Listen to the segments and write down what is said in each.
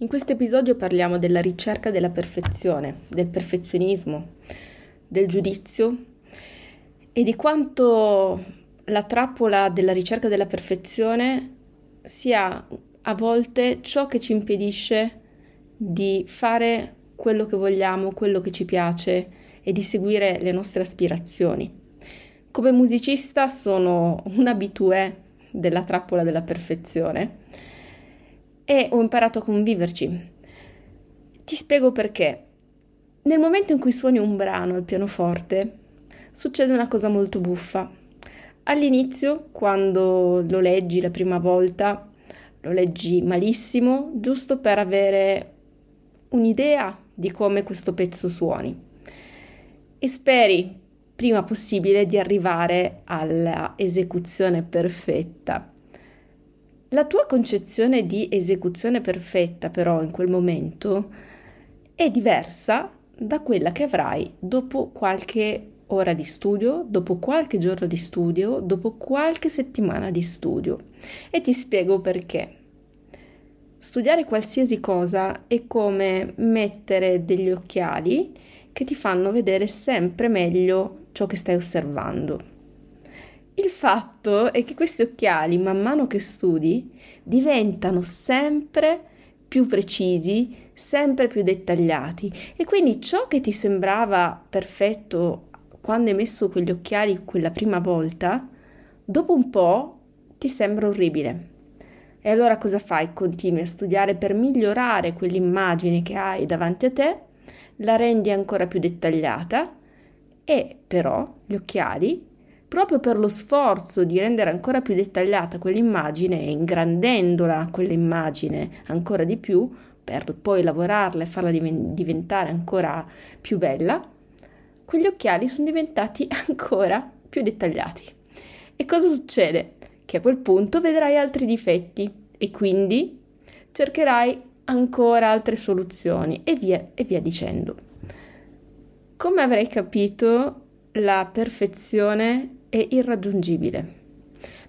In questo episodio parliamo della ricerca della perfezione, del perfezionismo, del giudizio e di quanto la trappola della ricerca della perfezione sia a volte ciò che ci impedisce di fare quello che vogliamo, quello che ci piace e di seguire le nostre aspirazioni. Come musicista sono un abitué della trappola della perfezione e ho imparato a conviverci. Ti spiego perché. Nel momento in cui suoni un brano al pianoforte, succede una cosa molto buffa. All'inizio, quando lo leggi la prima volta, lo leggi malissimo, giusto per avere un'idea di come questo pezzo suoni. E speri prima possibile di arrivare alla esecuzione perfetta. La tua concezione di esecuzione perfetta, però, in quel momento è diversa da quella che avrai dopo qualche ora di studio, dopo qualche giorno di studio, dopo qualche settimana di studio. E ti spiego perché. Studiare qualsiasi cosa è come mettere degli occhiali che ti fanno vedere sempre meglio ciò che stai osservando. Il fatto è che questi occhiali, man mano che studi, diventano sempre più precisi, sempre più dettagliati e quindi ciò che ti sembrava perfetto quando hai messo quegli occhiali quella prima volta, dopo un po' ti sembra orribile. E allora cosa fai? Continui a studiare per migliorare quell'immagine che hai davanti a te, la rendi ancora più dettagliata e però gli occhiali proprio per lo sforzo di rendere ancora più dettagliata quell'immagine e ingrandendola quell'immagine ancora di più, per poi lavorarla e farla diventare ancora più bella, quegli occhiali sono diventati ancora più dettagliati. E cosa succede? Che a quel punto vedrai altri difetti e quindi cercherai ancora altre soluzioni e via, e via dicendo. Come avrei capito, la perfezione è irraggiungibile.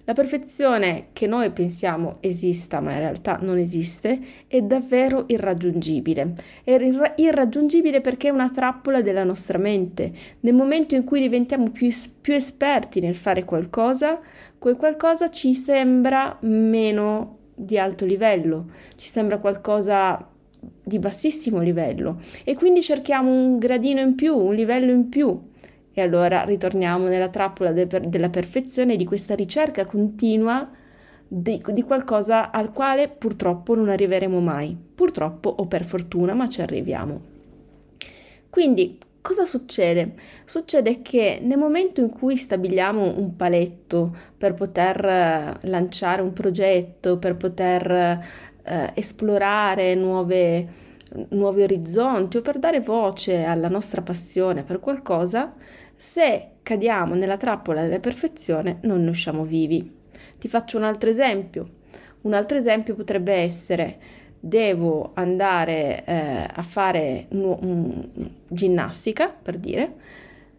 La perfezione che noi pensiamo esista, ma in realtà non esiste, è davvero irraggiungibile. È irra- irraggiungibile perché è una trappola della nostra mente. Nel momento in cui diventiamo più, più esperti nel fare qualcosa, quel qualcosa ci sembra meno di alto livello, ci sembra qualcosa di bassissimo livello e quindi cerchiamo un gradino in più, un livello in più. E allora ritorniamo nella trappola de della perfezione di questa ricerca continua di, di, qualcosa al quale purtroppo non arriveremo mai. Purtroppo o per fortuna, ma ci arriviamo. Quindi cosa succede? Succede che nel momento in cui stabiliamo un paletto per poter eh, lanciare un progetto, per poter eh, esplorare nuove, nuovi orizzonti o per dare voce alla nostra passione per qualcosa, se cadiamo nella trappola della perfezione non ne usciamo vivi. Ti faccio un altro esempio. Un altro esempio potrebbe essere devo andare eh, a fare nu- um, ginnastica, per dire,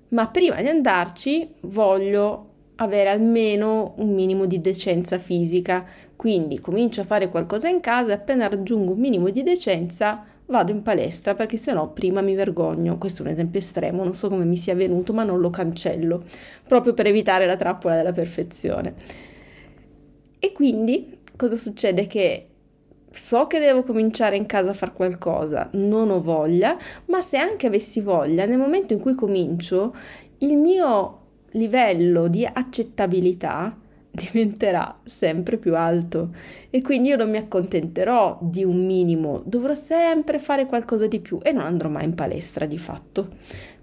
ma prima di andarci voglio avere almeno un minimo di decenza fisica, quindi comincio a fare qualcosa in casa e appena raggiungo un minimo di decenza vado in palestra perché sennò prima mi vergogno. Questo è un esempio estremo, non so come mi sia venuto, ma non lo cancello, proprio per evitare la trappola della perfezione. E quindi cosa succede? Che so che devo cominciare in casa a fare qualcosa, non ho voglia, ma se anche avessi voglia, nel momento in cui comincio, il mio livello di accettabilità diventerà sempre più alto e quindi io non mi accontenterò di un minimo, dovrò sempre fare qualcosa di più e non andrò mai in palestra di fatto.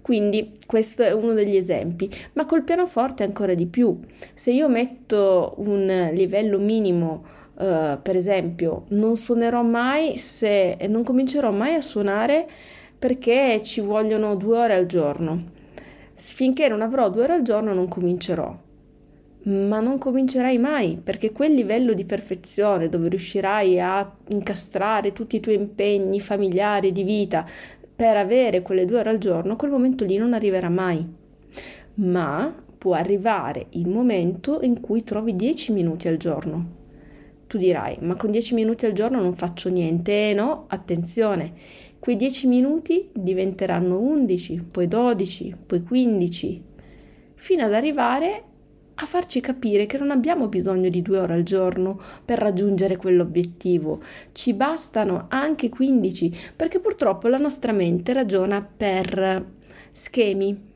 Quindi questo è uno degli esempi, ma col pianoforte ancora di più. Se io metto un livello minimo, uh, per esempio, non suonerò mai se non comincerò mai a suonare perché ci vogliono due ore al giorno. Finché non avrò due ore al giorno non comincerò ma non comincerai mai perché quel livello di perfezione dove riuscirai a incastrare tutti i tuoi impegni familiari di vita per avere quelle due ore al giorno, quel momento lì non arriverà mai. Ma può arrivare il momento in cui trovi dieci minuti al giorno. Tu dirai, ma con 10 minuti al giorno non faccio niente. Eh no, attenzione, quei 10 minuti diventeranno 11, poi 12, poi 15, fino ad arrivare a farci capire che non abbiamo bisogno di due ore al giorno per raggiungere quell'obiettivo, ci bastano anche 15, perché purtroppo la nostra mente ragiona per schemi,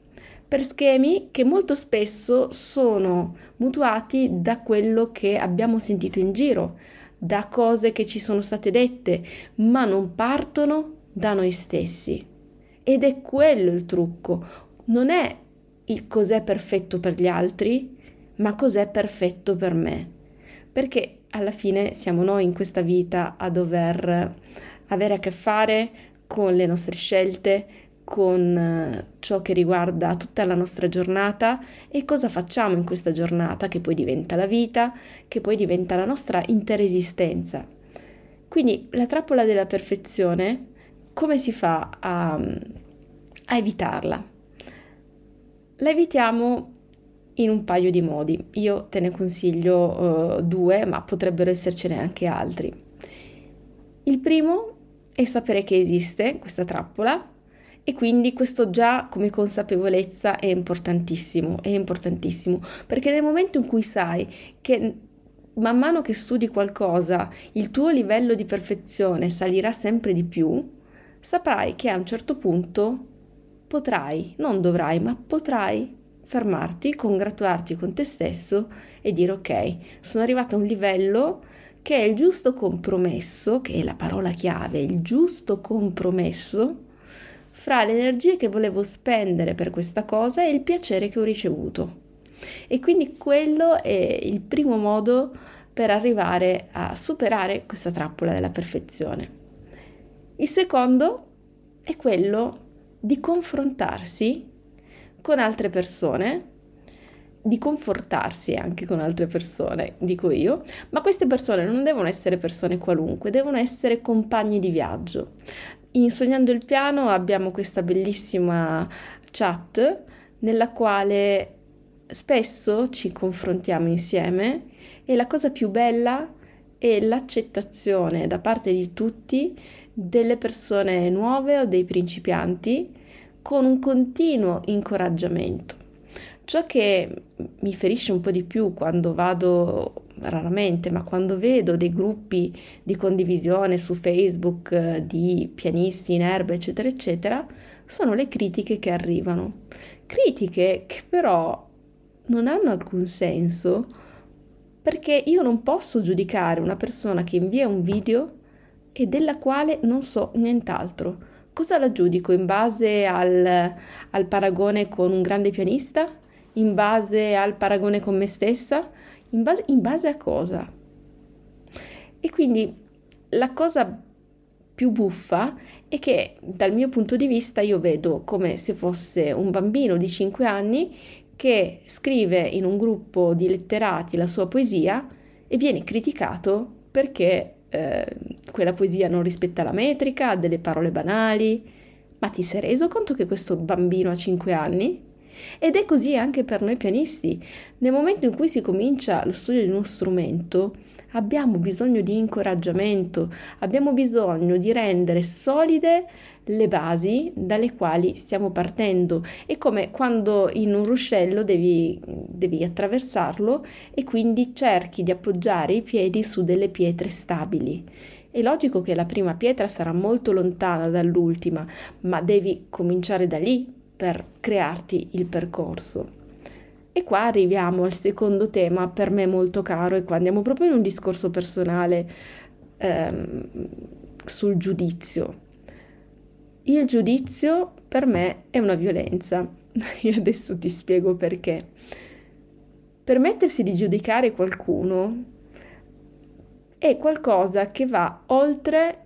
per schemi che molto spesso sono mutuati da quello che abbiamo sentito in giro, da cose che ci sono state dette, ma non partono da noi stessi. Ed è quello il trucco, non è il cos'è perfetto per gli altri, ma cos'è perfetto per me. Perché alla fine siamo noi in questa vita a dover avere a che fare con le nostre scelte, con eh, ciò che riguarda tutta la nostra giornata e cosa facciamo in questa giornata che poi diventa la vita, che poi diventa la nostra intera esistenza. Quindi la trappola della perfezione, come si fa a, a evitarla? La evitiamo in un paio di modi. Io te ne consiglio uh, due, ma potrebbero essercene anche altri. Il primo è sapere che esiste questa trappola e quindi questo già come consapevolezza è importantissimo, è importantissimo, perché nel momento in cui sai che man mano che studi qualcosa il tuo livello di perfezione salirà sempre di più, saprai che a un certo punto potrai, non dovrai, ma potrai fermarti, congratularti con te stesso e dire ok, sono arrivato a un livello che è il giusto compromesso, che è la parola chiave, il giusto compromesso fra le energie che volevo spendere per questa cosa e il piacere che ho ricevuto. E quindi quello è il primo modo per arrivare a superare questa trappola della perfezione. Il secondo è quello di confrontarsi con altre persone, di confortarsi anche con altre persone, dico io, ma queste persone non devono essere persone qualunque, devono essere compagni di viaggio. Insegnando il piano abbiamo questa bellissima chat nella quale spesso ci confrontiamo insieme e la cosa più bella è l'accettazione da parte di tutti delle persone nuove o dei principianti con un continuo incoraggiamento. Ciò che mi ferisce un po' di più quando vado raramente, ma quando vedo dei gruppi di condivisione su Facebook di pianisti in erba, eccetera, eccetera, sono le critiche che arrivano. Critiche che però non hanno alcun senso perché io non posso giudicare una persona che invia un video e della quale non so nient'altro cosa la giudico in base al, al paragone con un grande pianista? In base al paragone con me stessa? In base, in base a cosa? E quindi la cosa più buffa è che dal mio punto di vista io vedo come se fosse un bambino di 5 anni che scrive in un gruppo di letterati la sua poesia e viene criticato perché eh, quella poesia non rispetta la metrica, ha delle parole banali. Ma ti sei reso conto che questo bambino ha 5 anni? Ed è così anche per noi pianisti. Nel momento in cui si comincia lo studio di uno strumento, abbiamo bisogno di incoraggiamento, abbiamo bisogno di rendere solide le basi dalle quali stiamo partendo. È come quando in un ruscello devi, devi attraversarlo e quindi cerchi di appoggiare i piedi su delle pietre stabili. È logico che la prima pietra sarà molto lontana dall'ultima, ma devi cominciare da lì per crearti il percorso. E qua arriviamo al secondo tema per me molto caro e qua andiamo proprio in un discorso personale ehm, sul giudizio. Il giudizio per me è una violenza. Io adesso ti spiego perché. Permettersi di giudicare qualcuno è qualcosa che va oltre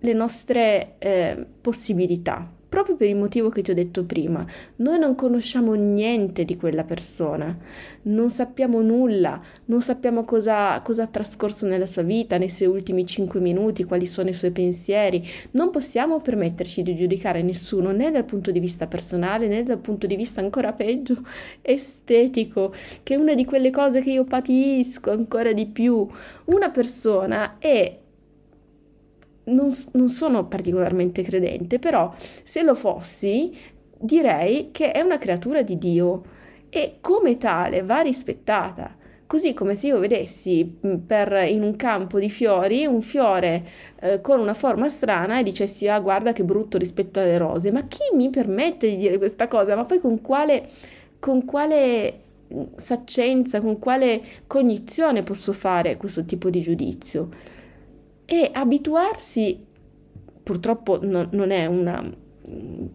le nostre eh, possibilità. Proprio per il motivo che ti ho detto prima. Noi non conosciamo niente di quella persona, non sappiamo nulla, non sappiamo cosa, cosa ha trascorso nella sua vita, nei suoi ultimi cinque minuti, quali sono i suoi pensieri. Non possiamo permetterci di giudicare nessuno né dal punto di vista personale né dal punto di vista ancora peggio estetico, che è una di quelle cose che io patisco ancora di più. Una persona è non, non sono particolarmente credente, però se lo fossi direi che è una creatura di Dio e come tale va rispettata. Così come se io vedessi per, in un campo di fiori un fiore eh, con una forma strana e dicessi ah guarda che brutto rispetto alle rose, ma chi mi permette di dire questa cosa? Ma poi con quale, con quale saccenza, con quale cognizione posso fare questo tipo di giudizio? E abituarsi, purtroppo no, non è una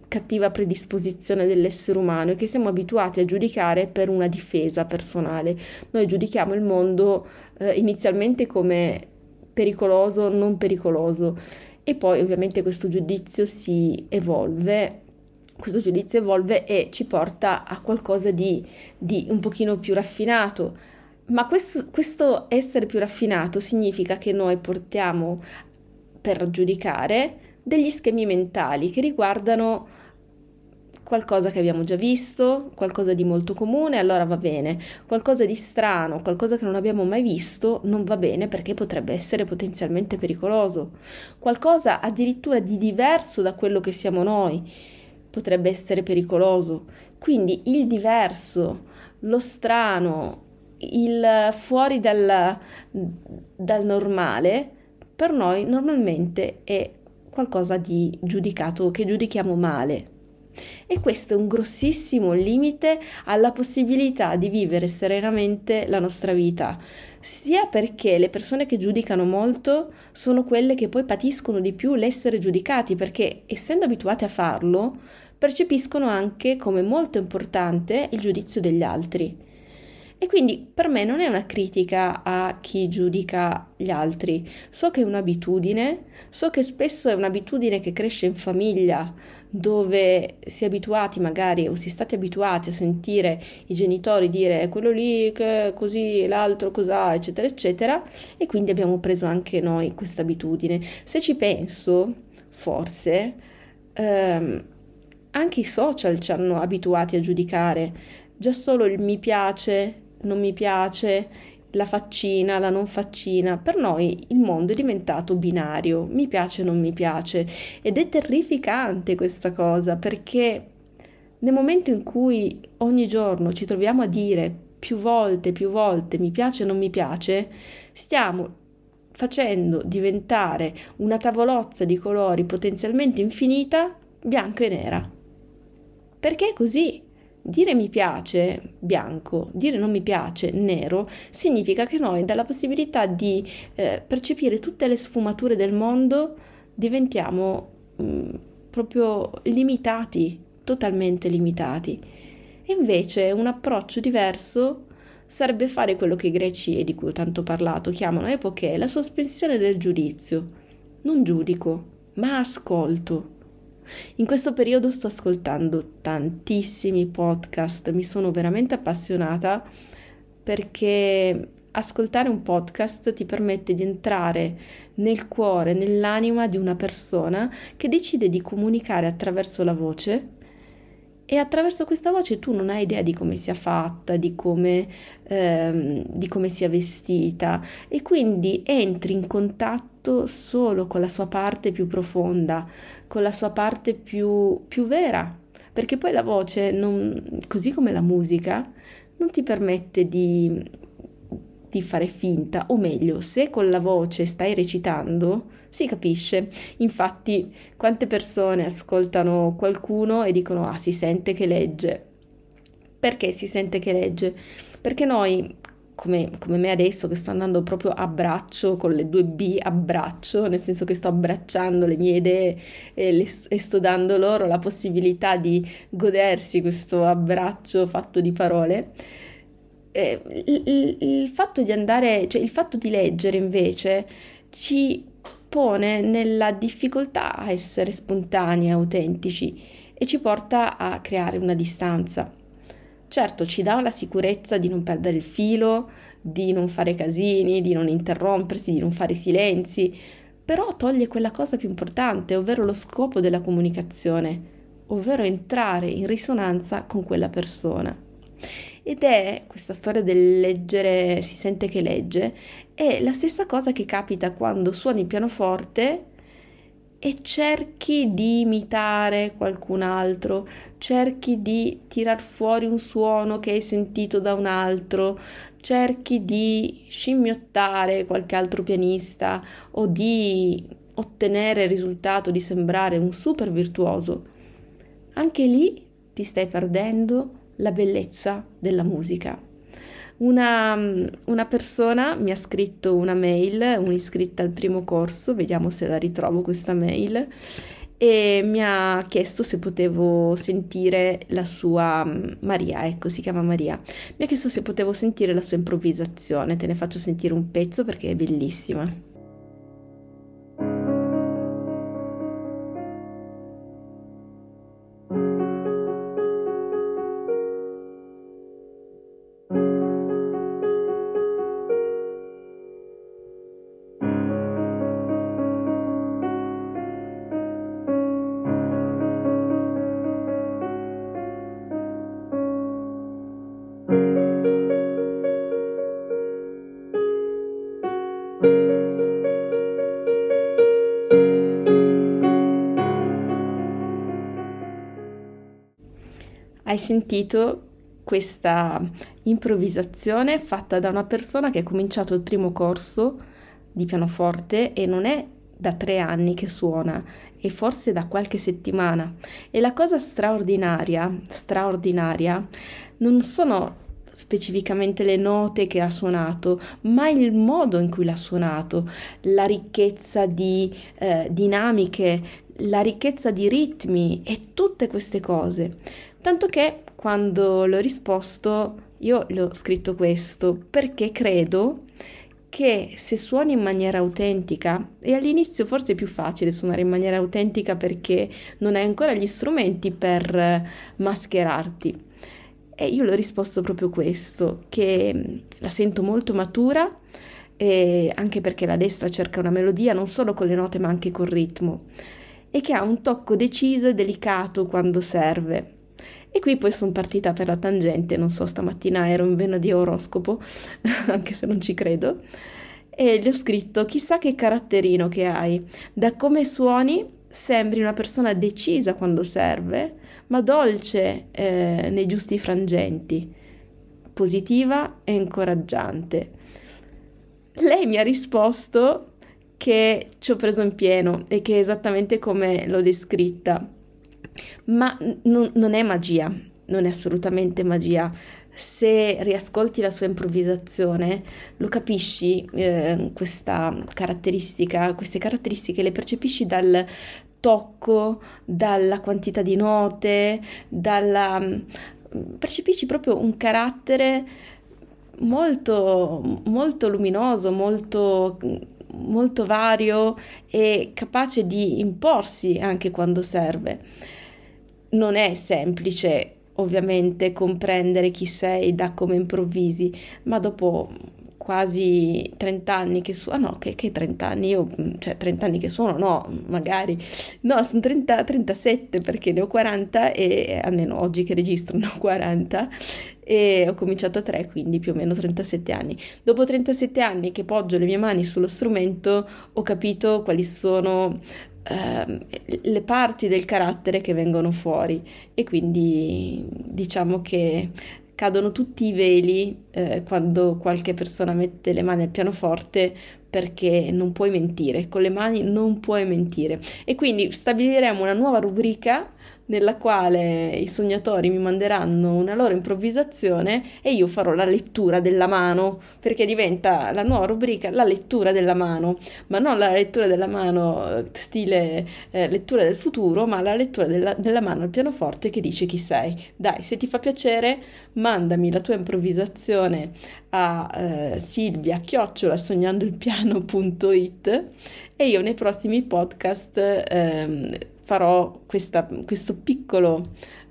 cattiva predisposizione dell'essere umano, è che siamo abituati a giudicare per una difesa personale. Noi giudichiamo il mondo eh, inizialmente come pericoloso, non pericoloso. E poi ovviamente questo giudizio si evolve. Questo giudizio evolve e ci porta a qualcosa di, di un pochino più raffinato, ma questo, questo essere più raffinato significa che noi portiamo per giudicare degli schemi mentali che riguardano qualcosa che abbiamo già visto, qualcosa di molto comune, allora va bene, qualcosa di strano, qualcosa che non abbiamo mai visto, non va bene perché potrebbe essere potenzialmente pericoloso, qualcosa addirittura di diverso da quello che siamo noi, potrebbe essere pericoloso. Quindi il diverso, lo strano, il fuori dal, dal normale per noi normalmente è qualcosa di giudicato che giudichiamo male. E questo è un grossissimo limite alla possibilità di vivere serenamente la nostra vita, sia perché le persone che giudicano molto sono quelle che poi patiscono di più l'essere giudicati, perché essendo abituati a farlo, percepiscono anche come molto importante il giudizio degli altri. E quindi per me non è una critica a chi giudica gli altri, so che è un'abitudine, so che spesso è un'abitudine che cresce in famiglia, dove si è abituati magari o si è stati abituati a sentire i genitori dire quello lì che così, l'altro cos'ha, eccetera, eccetera, e quindi abbiamo preso anche noi questa abitudine. Se ci penso, forse ehm, anche i social ci hanno abituati a giudicare. Già solo il mi piace non mi piace, la faccina, la non faccina. Per noi il mondo è diventato binario, mi piace, non mi piace. Ed è terrificante questa cosa perché nel momento in cui ogni giorno ci troviamo a dire più volte, più volte mi piace, non mi piace, stiamo facendo diventare una tavolozza di colori potenzialmente infinita bianca e nera. Perché è così? Dire mi piace bianco, dire non mi piace nero, significa che noi dalla possibilità di eh, percepire tutte le sfumature del mondo diventiamo mh, mm, proprio limitati, totalmente limitati. E invece un approccio diverso sarebbe fare quello che i greci, di cui ho tanto parlato, chiamano epoche, la sospensione del giudizio. Non giudico, ma ascolto in questo periodo sto ascoltando tantissimi podcast, mi sono veramente appassionata perché ascoltare un podcast ti permette di entrare nel cuore, nell'anima di una persona che decide di comunicare attraverso la voce. E attraverso questa voce tu non hai idea di come sia fatta, di come, ehm, di come sia vestita. E quindi entri in contatto solo con la sua parte più profonda, con la sua parte più, più vera, perché poi la voce, non, così come la musica, non ti permette di, di fare finta, o meglio, se con la voce stai recitando, si capisce. Infatti, quante persone ascoltano qualcuno e dicono: Ah, si sente che legge. Perché si sente che legge? Perché noi come, come, me adesso che sto andando proprio a braccio con le due B a braccio, nel senso che sto abbracciando le mie idee e, le, e sto dando loro la possibilità di godersi questo abbraccio fatto di parole. Eh, il, il, il, fatto di andare, cioè il fatto di leggere invece ci pone nella difficoltà a essere spontanei, autentici e ci porta a creare una distanza. Certo, ci dà la sicurezza di non perdere il filo, di non fare casini, di non interrompersi, di non fare silenzi, però toglie quella cosa più importante, ovvero lo scopo della comunicazione, ovvero entrare in risonanza con quella persona. Ed è questa storia del leggere, si sente che legge, è la stessa cosa che capita quando suoni il pianoforte e cerchi di imitare qualcun altro, cerchi di tirar fuori un suono che hai sentito da un altro, cerchi di scimmiottare qualche altro pianista o di ottenere il risultato di sembrare un super virtuoso. Anche lì ti stai perdendo la bellezza della musica. Una, una, persona mi ha scritto una mail, un'iscritta al primo corso, vediamo se la ritrovo questa mail, e mi ha chiesto se potevo sentire la sua Maria, ecco, si chiama Maria. Mi ha chiesto se potevo sentire la sua improvvisazione, te ne faccio sentire un pezzo perché è bellissima. Hai sentito questa improvvisazione fatta da una persona che ha cominciato il primo corso di pianoforte e non è da tre anni che suona, e forse da qualche settimana. E la cosa straordinaria, straordinaria, non sono specificamente le note che ha suonato, ma il modo in cui l'ha suonato, la ricchezza di eh, dinamiche, la ricchezza di ritmi e tutte queste cose. Tanto che quando l'ho risposto io le ho scritto questo perché credo che se suoni in maniera autentica, e all'inizio forse è più facile suonare in maniera autentica perché non hai ancora gli strumenti per mascherarti. E io le ho risposto proprio questo, che la sento molto matura, anche perché la destra cerca una melodia non solo con le note ma anche col ritmo, e che ha un tocco deciso e delicato quando serve. E qui poi sono partita per la tangente, non so, stamattina ero in vena di oroscopo, anche se non ci credo, e gli ho scritto, chissà che caratterino che hai, da come suoni sembri una persona decisa quando serve, ma dolce eh, nei giusti frangenti, positiva e incoraggiante. Lei mi ha risposto che ci ho preso in pieno e che è esattamente come l'ho descritta ma n- non è magia, non è assolutamente magia. Se riascolti la sua improvvisazione, lo capisci, eh, questa caratteristica, queste caratteristiche le percepisci dal tocco, dalla quantità di note, dalla... percepisci proprio un carattere molto, molto luminoso, molto molto vario e capace di imporsi anche quando serve non è semplice ovviamente comprendere chi sei da come improvvisi, ma dopo quasi 30 anni che suono, no, che, che 30 anni, io, cioè 30 anni che suono, no, magari, no, sono 30, 37 perché ne ho 40 e almeno oggi che registro ne ho 40 e ho cominciato a 3, quindi più o meno 37 anni. Dopo 37 anni che poggio le mie mani sullo strumento ho capito quali sono le parti del carattere che vengono fuori e quindi diciamo che cadono tutti i veli eh, quando qualche persona mette le mani al pianoforte perché non puoi mentire, con le mani non puoi mentire. E quindi stabiliremo una nuova rubrica nella quale i sognatori mi manderanno una loro improvvisazione e io farò la lettura della mano, perché diventa la nuova rubrica la lettura della mano, ma non la lettura della mano eh, stile eh, lettura del futuro, ma la lettura della, della mano al pianoforte che dice chi sei. Dai, se ti fa piacere, mandami la tua improvvisazione a eh, silvia chiocciola sognandoilpiano.it e io nei prossimi podcast ehm, farò questa, questo piccolo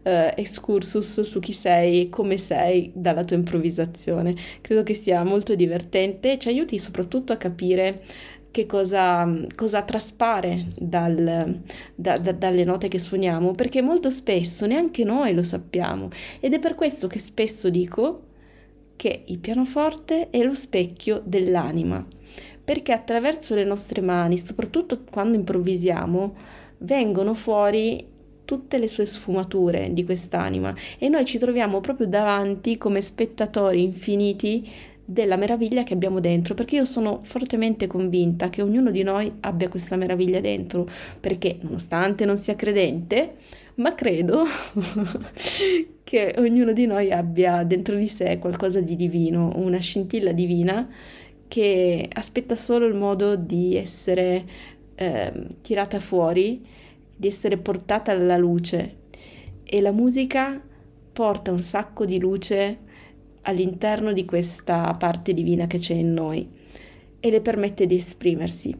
eh, excursus su chi sei e come sei dalla tua improvvisazione. Credo che sia molto divertente e ci aiuti soprattutto a capire che cosa, cosa traspare dal, da, da, dalle note che suoniamo, perché molto spesso neanche noi lo sappiamo ed è per questo che spesso dico che il pianoforte è lo specchio dell'anima, perché attraverso le nostre mani, soprattutto quando improvvisiamo, vengono fuori tutte le sue sfumature di quest'anima e noi ci troviamo proprio davanti come spettatori infiniti della meraviglia che abbiamo dentro, perché io sono fortemente convinta che ognuno di noi abbia questa meraviglia dentro, perché nonostante non sia credente, ma credo che ognuno di noi abbia dentro di sé qualcosa di divino, una scintilla divina che aspetta solo il modo di essere eh, tirata fuori, di essere portata alla luce. E la musica porta un sacco di luce all'interno di questa parte divina che c'è in noi e le permette di esprimersi.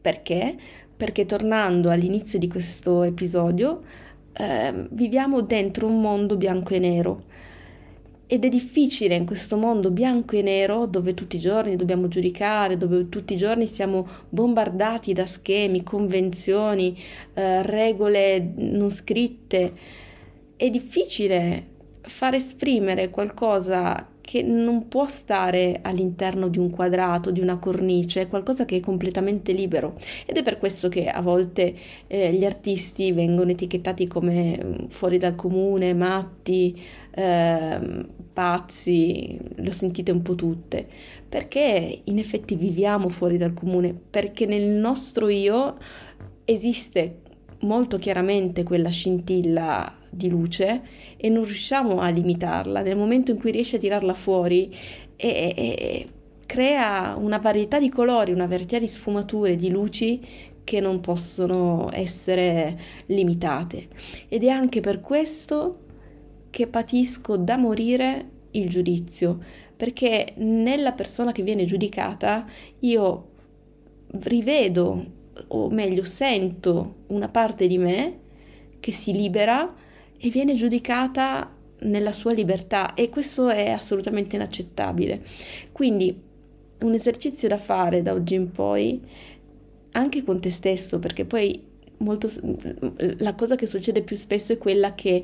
Perché? Perché tornando all'inizio di questo episodio, eh, viviamo dentro un mondo bianco e nero ed è difficile in questo mondo bianco e nero dove tutti i giorni dobbiamo giudicare, dove tutti i giorni siamo bombardati da schemi, convenzioni, eh, regole non scritte. È difficile far esprimere qualcosa che non può stare all'interno di un quadrato, di una cornice, è qualcosa che è completamente libero. Ed è per questo che a volte eh, gli artisti vengono etichettati come mm, fuori dal comune, matti, eh, pazzi, lo sentite un po' tutte, perché in effetti viviamo fuori dal comune, perché nel nostro io esiste molto chiaramente quella scintilla di luce e non riusciamo a limitarla. Nel momento in cui riesci a tirarla fuori e, e, crea una varietà di colori, una varietà di sfumature, di luci che non possono essere limitate. Ed è anche per questo che patisco da morire il giudizio, perché nella persona che viene giudicata io rivedo, o meglio sento una parte di me che si libera e viene giudicata nella sua libertà e questo è assolutamente inaccettabile. Quindi un esercizio da fare da oggi in poi anche con te stesso, perché poi molto, la cosa che succede più spesso è quella che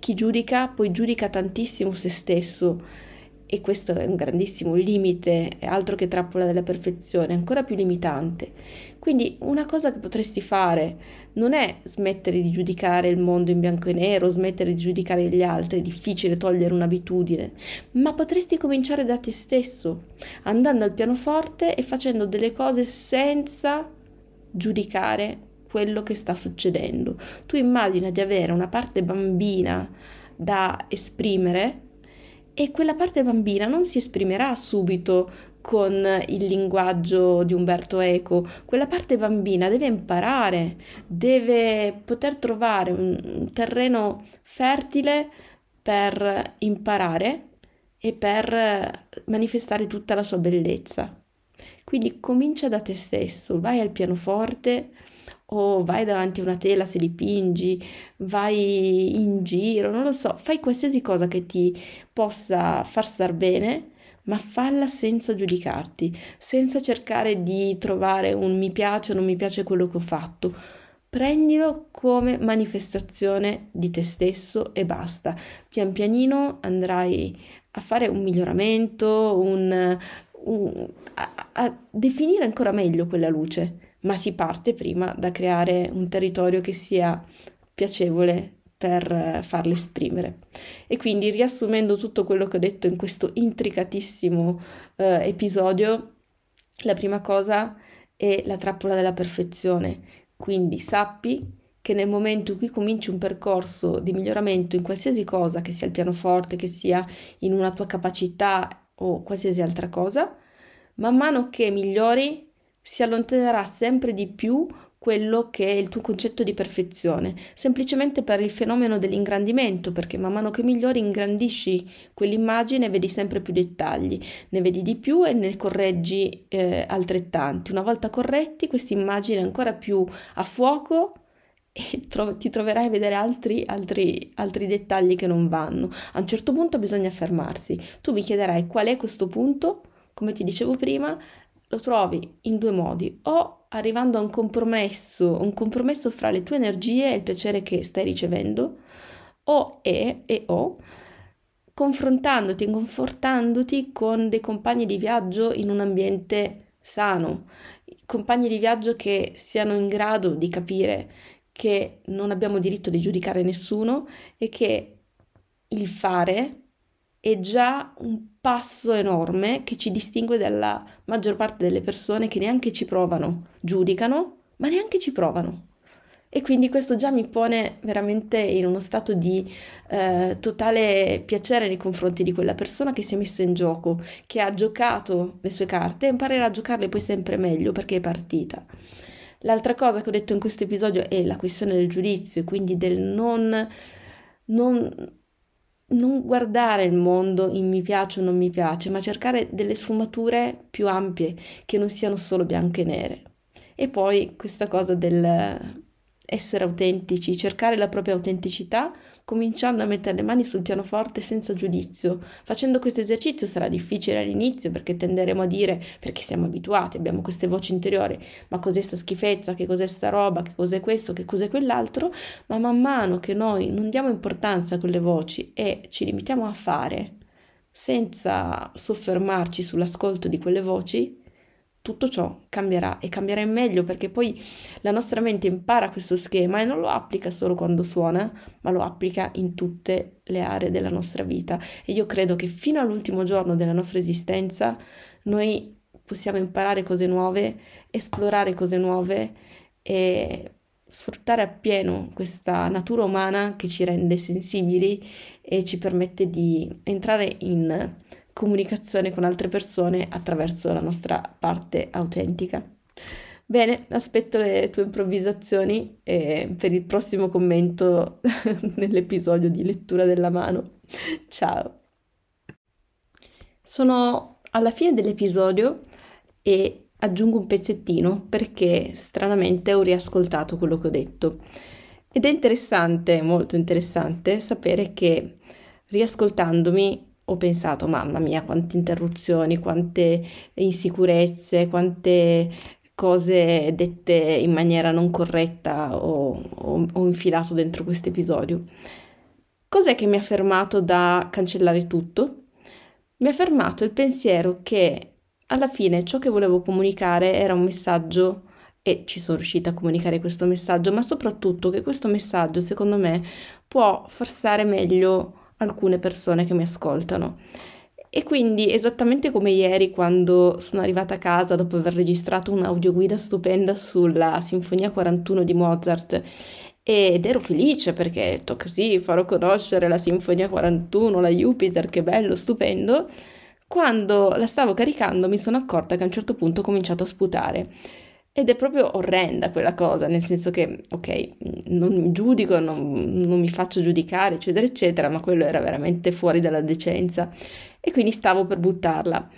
chi giudica poi giudica tantissimo se stesso e questo è un grandissimo limite, altro che trappola della perfezione, ancora più limitante. Quindi una cosa che potresti fare non è smettere di giudicare il mondo in bianco e nero, smettere di giudicare gli altri, è difficile togliere un'abitudine, ma potresti cominciare da te stesso, andando al pianoforte e facendo delle cose senza giudicare quello che sta succedendo. Tu immagina di avere una parte bambina da esprimere e quella parte bambina non si esprimerà subito con il linguaggio di Umberto Eco. Quella parte bambina deve imparare, deve poter trovare un terreno fertile per imparare e per manifestare tutta la sua bellezza. Quindi comincia da te stesso, vai al pianoforte, o vai davanti a una tela se dipingi, vai in giro, non lo so, fai qualsiasi cosa che ti possa far star bene, ma falla senza giudicarti, senza cercare di trovare un mi piace o non mi piace quello che ho fatto. Prendilo come manifestazione di te stesso e basta. Pian pianino andrai a fare un miglioramento, un, un, a, a definire ancora meglio quella luce ma si parte prima da creare un territorio che sia piacevole per eh, farle esprimere. E quindi riassumendo tutto quello che ho detto in questo intricatissimo eh, episodio, la prima cosa è la trappola della perfezione. Quindi sappi che nel momento in cui cominci un percorso di miglioramento in qualsiasi cosa, che sia il pianoforte, che sia in una tua capacità o qualsiasi altra cosa, man mano che migliori si allontanerà sempre di più quello che è il tuo concetto di perfezione, semplicemente per il fenomeno dell'ingrandimento, perché man mano che migliori ingrandisci quell'immagine e vedi sempre più dettagli, ne vedi di più e ne correggi eh, altrettanti. Una volta corretti, questa immagine è ancora più a fuoco e tro- ti troverai a vedere altri, altri, altri dettagli che non vanno. A un certo punto bisogna fermarsi. Tu mi chiederai qual è questo punto? Come ti dicevo prima, lo trovi in due modi, o arrivando a un compromesso, un compromesso fra le tue energie e il piacere che stai ricevendo, o e, e o confrontandoti e confortandoti con dei compagni di viaggio in un ambiente sano, compagni di viaggio che siano in grado di capire che non abbiamo diritto di giudicare nessuno e che il fare è già un passo enorme che ci distingue dalla maggior parte delle persone che neanche ci provano, giudicano, ma neanche ci provano. E quindi questo già mi pone veramente in uno stato di eh, totale piacere nei confronti di quella persona che si è messa in gioco, che ha giocato le sue carte e imparerà a giocarle poi sempre meglio perché è partita. L'altra cosa che ho detto in questo episodio è la questione del giudizio, quindi del non, non non guardare il mondo in mi piace o non mi piace, ma cercare delle sfumature più ampie che non siano solo bianche e nere. E poi questa cosa del essere autentici, cercare la propria autenticità cominciando a mettere le mani sul pianoforte senza giudizio. Facendo questo esercizio sarà difficile all'inizio perché tenderemo a dire, perché siamo abituati, abbiamo queste voci interiori, ma cos'è sta schifezza, che cos'è sta roba, che cos'è questo, che cos'è quell'altro, ma man mano che noi non diamo importanza a quelle voci e ci limitiamo a fare senza soffermarci sull'ascolto di quelle voci, tutto ciò cambierà e cambierà in meglio perché poi la nostra mente impara questo schema e non lo applica solo quando suona, ma lo applica in tutte le aree della nostra vita. E io credo che fino all'ultimo giorno della nostra esistenza noi possiamo imparare cose nuove, esplorare cose nuove e sfruttare appieno questa natura umana che ci rende sensibili e ci permette di entrare in comunicazione con altre persone attraverso la nostra parte autentica. Bene, aspetto le tue improvvisazioni e per il prossimo commento nell'episodio di lettura della mano. Ciao! Sono alla fine dell'episodio e aggiungo un pezzettino perché stranamente ho riascoltato quello che ho detto. Ed è interessante, molto interessante, sapere che riascoltandomi ho pensato, mamma mia, quante interruzioni, quante insicurezze, quante cose dette in maniera non corretta ho, ho, ho infilato dentro questo episodio. Cos'è che mi ha fermato da cancellare tutto? Mi ha fermato il pensiero che alla fine ciò che volevo comunicare era un messaggio e ci sono riuscita a comunicare questo messaggio, ma soprattutto che questo messaggio, secondo me, può far stare meglio alcune persone che mi ascoltano. E quindi esattamente come ieri quando sono arrivata a casa dopo aver registrato un'audioguida stupenda sulla Sinfonia 41 di Mozart ed ero felice perché ho detto così farò conoscere la Sinfonia 41, la Jupiter, che bello, stupendo. Quando la stavo caricando mi sono accorta che a un certo punto ho cominciato a sputare ed è proprio orrenda quella cosa, nel senso che, ok, non mi giudico, non, non, mi faccio giudicare, eccetera, eccetera, ma quello era veramente fuori dalla decenza e quindi stavo per buttarla.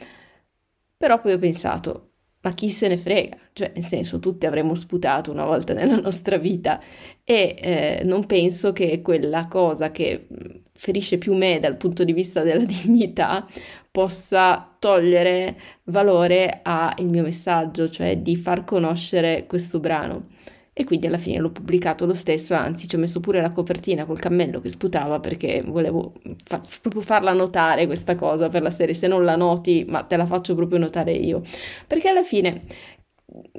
Però poi ho pensato, ma chi se ne frega? Cioè, nel senso, tutti avremmo sputato una volta nella nostra vita e eh, non penso che quella cosa che ferisce più me dal punto di vista della dignità possa togliere valore al mio messaggio, cioè di far conoscere questo brano. E quindi alla fine l'ho pubblicato lo stesso, anzi ci ho messo pure la copertina col cammello che sputava perché volevo fa- proprio farla notare questa cosa per la serie, se non la noti, ma te la faccio proprio notare io. Perché alla fine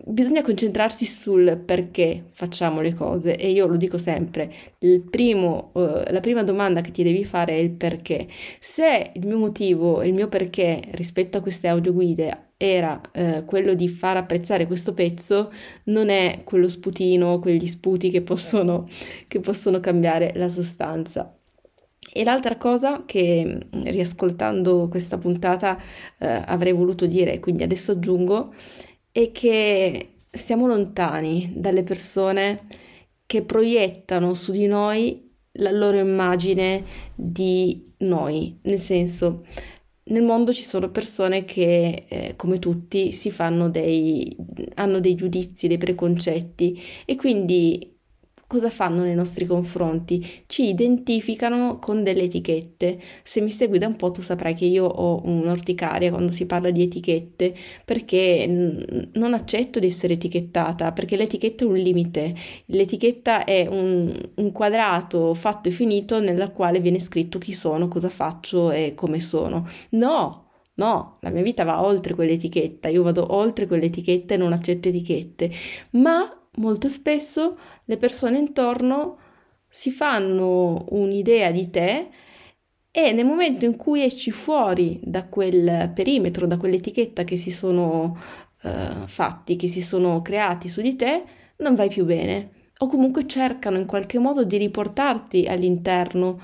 bisogna concentrarsi sul perché facciamo le cose e io lo dico sempre, primo, uh, la prima domanda che ti devi fare è il perché. Se il mio motivo, il mio perché rispetto a queste audioguide era uh, quello di far apprezzare questo pezzo, non è quello sputino, quegli sputi che possono, che possono cambiare la sostanza. E l'altra cosa che riascoltando questa puntata uh, avrei voluto dire, quindi adesso aggiungo, e che stiamo lontani dalle persone che proiettano su di noi la loro immagine di noi, nel senso nel mondo ci sono persone che, eh, come tutti, si fanno dei, hanno dei giudizi, dei preconcetti e quindi cosa fanno nei nostri confronti? Ci identificano con delle etichette. Se mi segui da un po' tu saprai che io ho un'orticaria quando si parla di etichette perché non accetto di essere etichettata perché l'etichetta è un limite. L'etichetta è un, un quadrato fatto e finito nella quale viene scritto chi sono, cosa faccio e come sono. No, No, la mia vita va oltre quell'etichetta, io vado oltre quell'etichetta e non accetto etichette, ma molto spesso le persone intorno si fanno un'idea di te e nel momento in cui esci fuori da quel perimetro, da quell'etichetta che si sono uh, fatti, che si sono creati su di te, non vai più bene. O comunque cercano in qualche modo di riportarti all'interno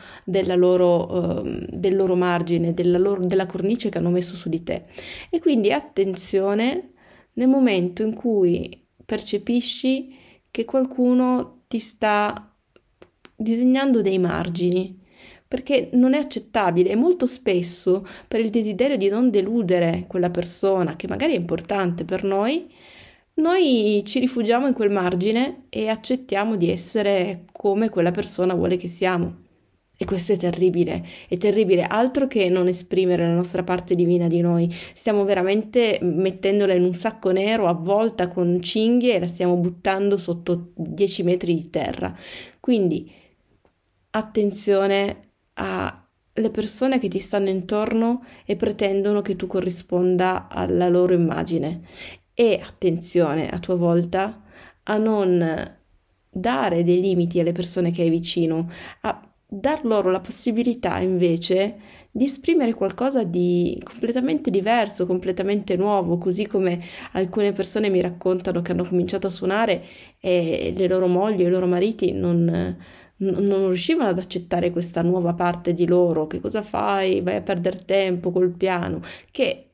loro, uh, del loro margine, della, loro, della cornice che hanno messo su di te. E quindi attenzione nel momento in cui percepisci che qualcuno ti sta disegnando dei margini, perché non è accettabile e molto spesso per il desiderio di non deludere quella persona che magari è importante per noi, noi ci rifugiamo in quel margine e accettiamo di essere come quella persona vuole che siamo. E questo è terribile, è terribile, altro che non esprimere la nostra parte divina di noi. Stiamo veramente mettendola in un sacco nero avvolta con cinghie e la stiamo buttando sotto 10 metri di terra. Quindi attenzione alle persone che ti stanno intorno e pretendono che tu corrisponda alla loro immagine. E attenzione a tua volta a non dare dei limiti alle persone che hai vicino, a dar loro la possibilità invece di esprimere qualcosa di completamente diverso, completamente nuovo, così come alcune persone mi raccontano che hanno cominciato a suonare e le loro mogli e i loro mariti non, non riuscivano ad accettare questa nuova parte di loro. Che cosa fai? Vai a perdere tempo col piano, che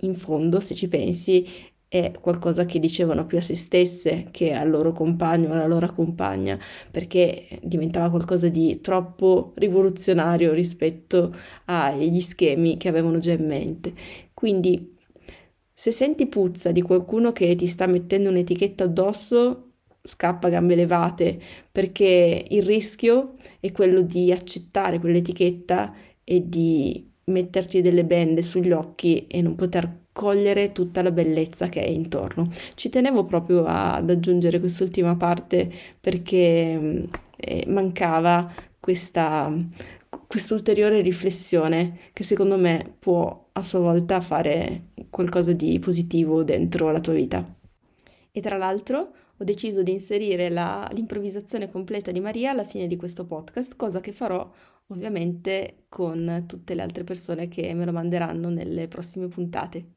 in fondo, se ci pensi, è qualcosa che dicevano più a se stesse che al loro compagno alla loro compagna, perché diventava qualcosa di troppo rivoluzionario rispetto agli schemi che avevano già in mente. Quindi, se senti puzza di qualcuno che ti sta mettendo un'etichetta addosso, scappa a gambe levate, perché il rischio è quello di accettare quell'etichetta e di metterti delle bende sugli occhi e non poter cogliere tutta la bellezza che è intorno. Ci tenevo proprio ad aggiungere quest'ultima parte perché eh, mancava questa quest'ulteriore riflessione che secondo me può a sua volta fare qualcosa di positivo dentro la tua vita. E tra l'altro ho deciso di inserire la, l'improvvisazione completa di Maria alla fine di questo podcast, cosa che farò ovviamente con tutte le altre persone che me lo manderanno nelle prossime puntate.